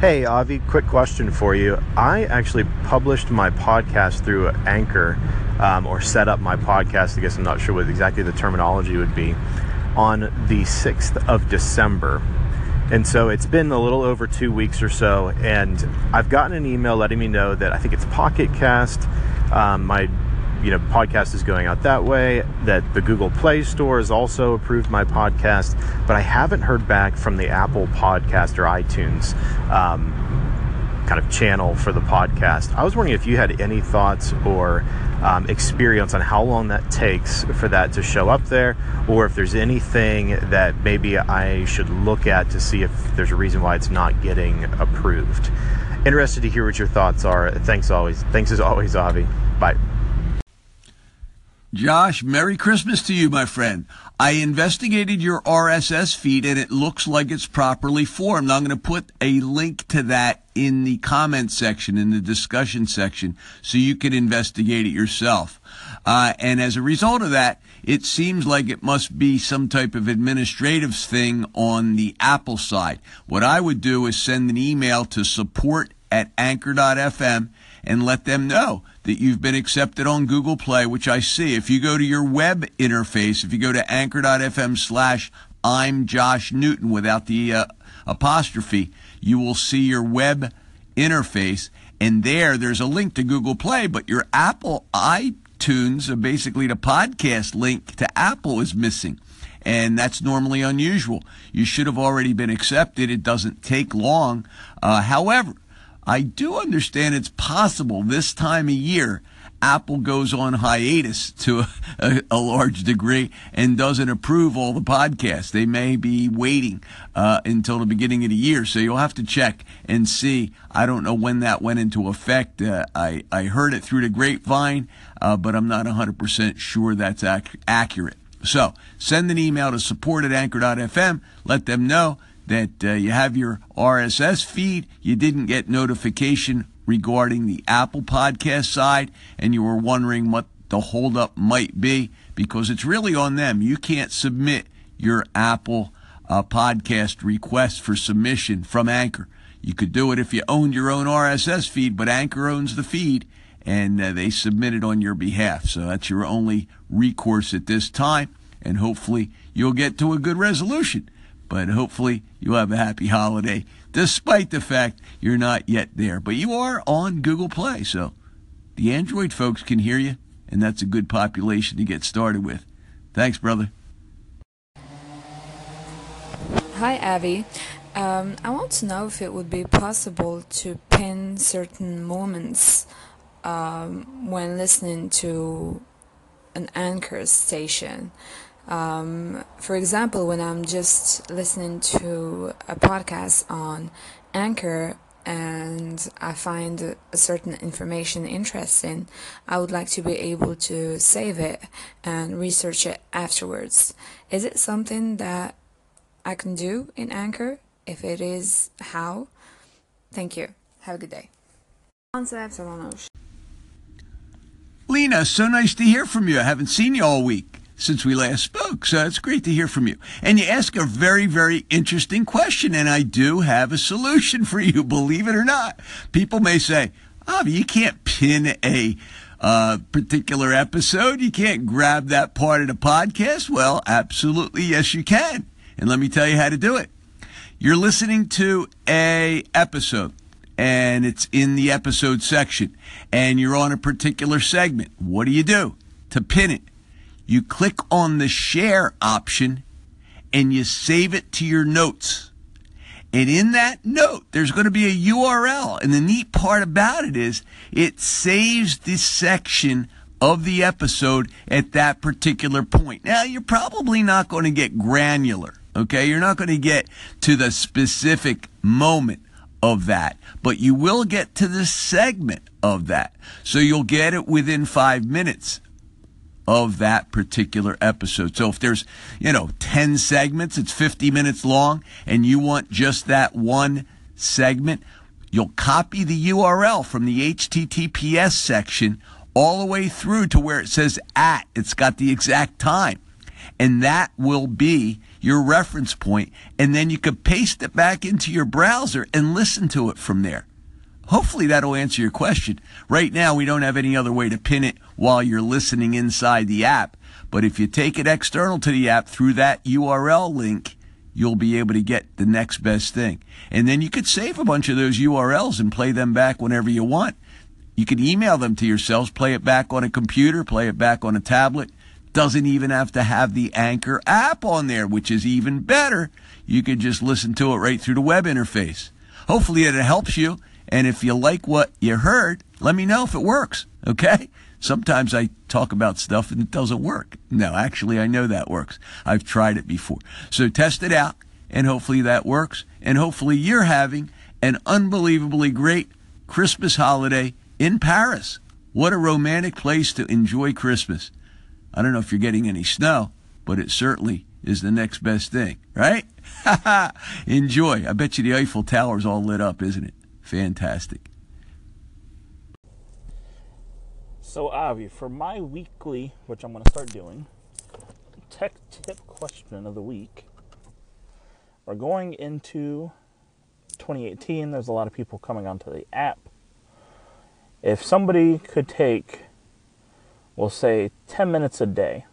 Hey, Avie, quick question for you. I actually published my podcast through Anchor, um, or set up my podcast. I guess I'm not sure what exactly the terminology would be, on the 6th of December. And so it's been a little over two weeks or so, and I've gotten an email letting me know that I think it's Pocket Cast. Um, my you know podcast is going out that way that the google play store has also approved my podcast but i haven't heard back from the apple podcast or itunes um, kind of channel for the podcast. I was wondering if you had any thoughts or um, experience on how long that takes for that to show up there or if there's anything that maybe i should look at to see if there's a reason why it's not getting approved. Interested to hear what your thoughts are. Thanks always. Thanks as always avie. Bye Josh, Merry Christmas to you, my friend. I investigated your RSS feed and it looks like it's properly formed. I'm going to put a link to that in the comment section, in the discussion section, so you can investigate it yourself. Uh, and as a result of that, it seems like it must be some type of administrative thing on the Apple side. What I would do is send an email to support at anchor.fm and let them know that you've been accepted on Google Play, which I see. If you go to your web interface, if you go to anchor.fm slash I'm Josh Newton without the uh, apostrophe, you will see your web interface. And there, there's a link to Google Play, but your Apple iTunes, uh, basically the podcast link to Apple, is missing and that's normally unusual. You should have already been accepted. It doesn't take long. Uh, however, I do understand it's possible this time of year Apple goes on hiatus to a, a, large degree and doesn't approve all the podcasts. They may be waiting uh, until the beginning of the year, so you'll have to check and see. I don't know when that went into effect. Uh, I I heard it through the grapevine, uh, but I'm not 100% sure that's ac- accurate. So send an email to support at anchor.fm. Let them know that uh, you have your RSS feed, you didn't get notification regarding the Apple podcast side, and you were wondering what the holdup might be, because it's really on them. You can't submit your Apple uh, podcast request for submission from Anchor. You could do it if you owned your own RSS feed, but Anchor owns the feed and uh, they submit it on your behalf. So that's your only recourse at this time, and hopefully you'll get to a good resolution but hopefully you'll have a happy holiday despite the fact you're not yet there. But you are on Google Play, so the Android folks can hear you, and that's a good population to get started with. Thanks, brother. Hi, Avie. Um, I want to know if it would be possible to pin certain moments um, when listening to an anchor station. Um, for example, when I'm just listening to a podcast on Anchor and I find a certain information interesting, I would like to be able to save it and research it afterwards. Is it something that I can do in Anchor? If it is, how? Thank you. Have a good day. Lena, so nice to hear from you. I haven't seen you all week since we last spoke. So it's great to hear from you. And you ask a very, very interesting question, and I do have a solution for you, believe it or not. People may say, oh, you can't pin a uh, particular episode. You can't grab that part of the podcast. Well, absolutely, yes, you can. And let me tell you how to do it. You're listening to a episode and it's in the episode section and you're on a particular segment. What do you do to pin it? You click on the share option and you save it to your notes. And in that note, there's going to be a URL. And the neat part about it is it saves this section of the episode at that particular point. Now, you're probably not going to get granular. Okay. You're not going to get to the specific moment of that, but you will get to the segment of that. So you'll get it within five minutes of that particular episode. So if there's, you know, 10 segments, it's 50 minutes long, and you want just that one segment, you'll copy the URL from the HTTPS section all the way through to where it says at. It's got the exact time. And that will be your reference point. And then you could paste it back into your browser and listen to it from there. Hopefully that'll answer your question. Right now, we don't have any other way to pin it while you're listening inside the app. But if you take it external to the app through that URL link, you'll be able to get the next best thing. And then you could save a bunch of those URLs and play them back whenever you want. You can email them to yourselves, play it back on a computer, play it back on a tablet. Doesn't even have to have the Anchor app on there, which is even better. You could just listen to it right through the web interface. Hopefully it helps you. And if you like what you heard, let me know if it works. Okay? Sometimes I talk about stuff and it doesn't work. No, actually, I know that works. I've tried it before. So test it out and hopefully that works. And hopefully you're having an unbelievably great Christmas holiday in Paris. What a romantic place to enjoy Christmas. I don't know if you're getting any snow, but it certainly is the next best thing, right? Enjoy. I bet you the Eiffel Tower's all lit up, isn't it? Fantastic. So, Avie, for my weekly, which I'm going to start doing, tech tip question of the week, we're going into 2018. There's a lot of people coming onto the app. If somebody could take, we'll say, 10 minutes a day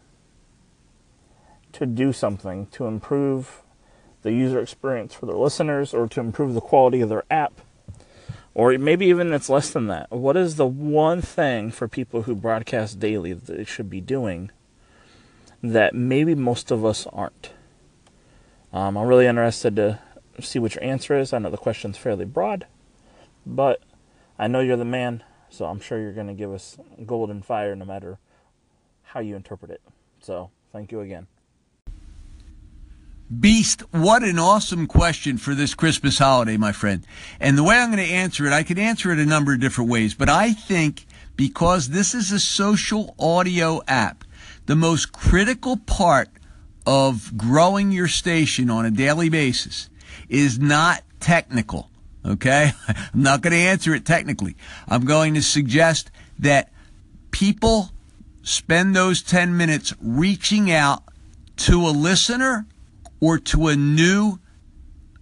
to do something to improve the user experience for their listeners or to improve the quality of their app, or maybe even it's less than that. What is the one thing for people who broadcast daily that they should be doing that maybe most of us aren't? Um, I'm really interested to see what your answer is. I know the question's fairly broad, but I know you're the man, so I'm sure you're going to give us golden fire no matter how you interpret it. So thank you again. Beast, what an awesome question for this Christmas holiday, my friend. And the way I'm going to answer it, I could answer it a number of different ways, but I think because this is a social audio app, the most critical part of growing your station on a daily basis is not technical. Okay? I'm not going to answer it technically. I'm going to suggest that people spend those 10 minutes reaching out to a listener or to a new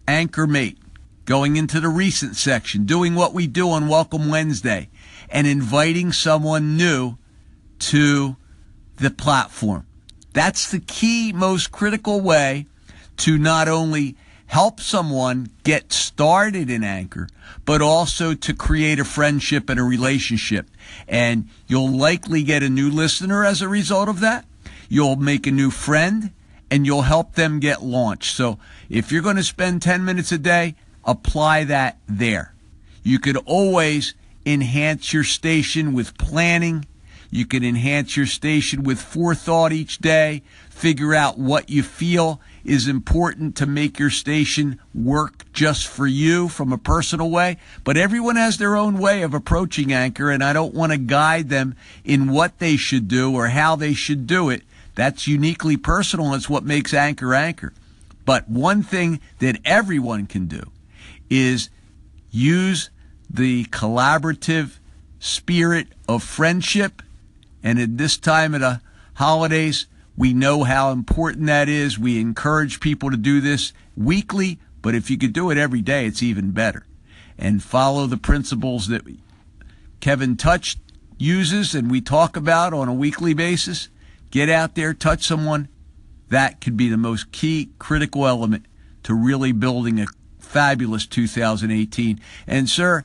anchor mate, going into the recent section, doing what we do on Welcome Wednesday, and inviting someone new to the platform. That's the key, most critical way to not only help someone get started in Anchor, but also to create a friendship and a relationship. And you'll likely get a new listener as a result of that. You'll make a new friend and you'll help them get launched. So if you're going to spend 10 minutes a day, apply that there. You could always enhance your station with planning. You can enhance your station with forethought each day. Figure out what you feel is important to make your station work just for you from a personal way. But everyone has their own way of approaching Anchor, and I don't want to guide them in what they should do or how they should do it. That's uniquely personal. And It's what makes Anchor Anchor. But one thing that everyone can do is use the collaborative spirit of friendship. And at this time of the holidays, we know how important that is. We encourage people to do this weekly, but if you could do it every day, it's even better. And follow the principles that Kevin Touch uses and we talk about on a weekly basis. Get out there, touch someone. That could be the most key critical element to really building a fabulous 2018. And, sir,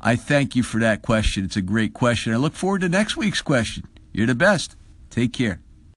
I thank you for that question. It's a great question. I look forward to next week's question. You're the best. Take care.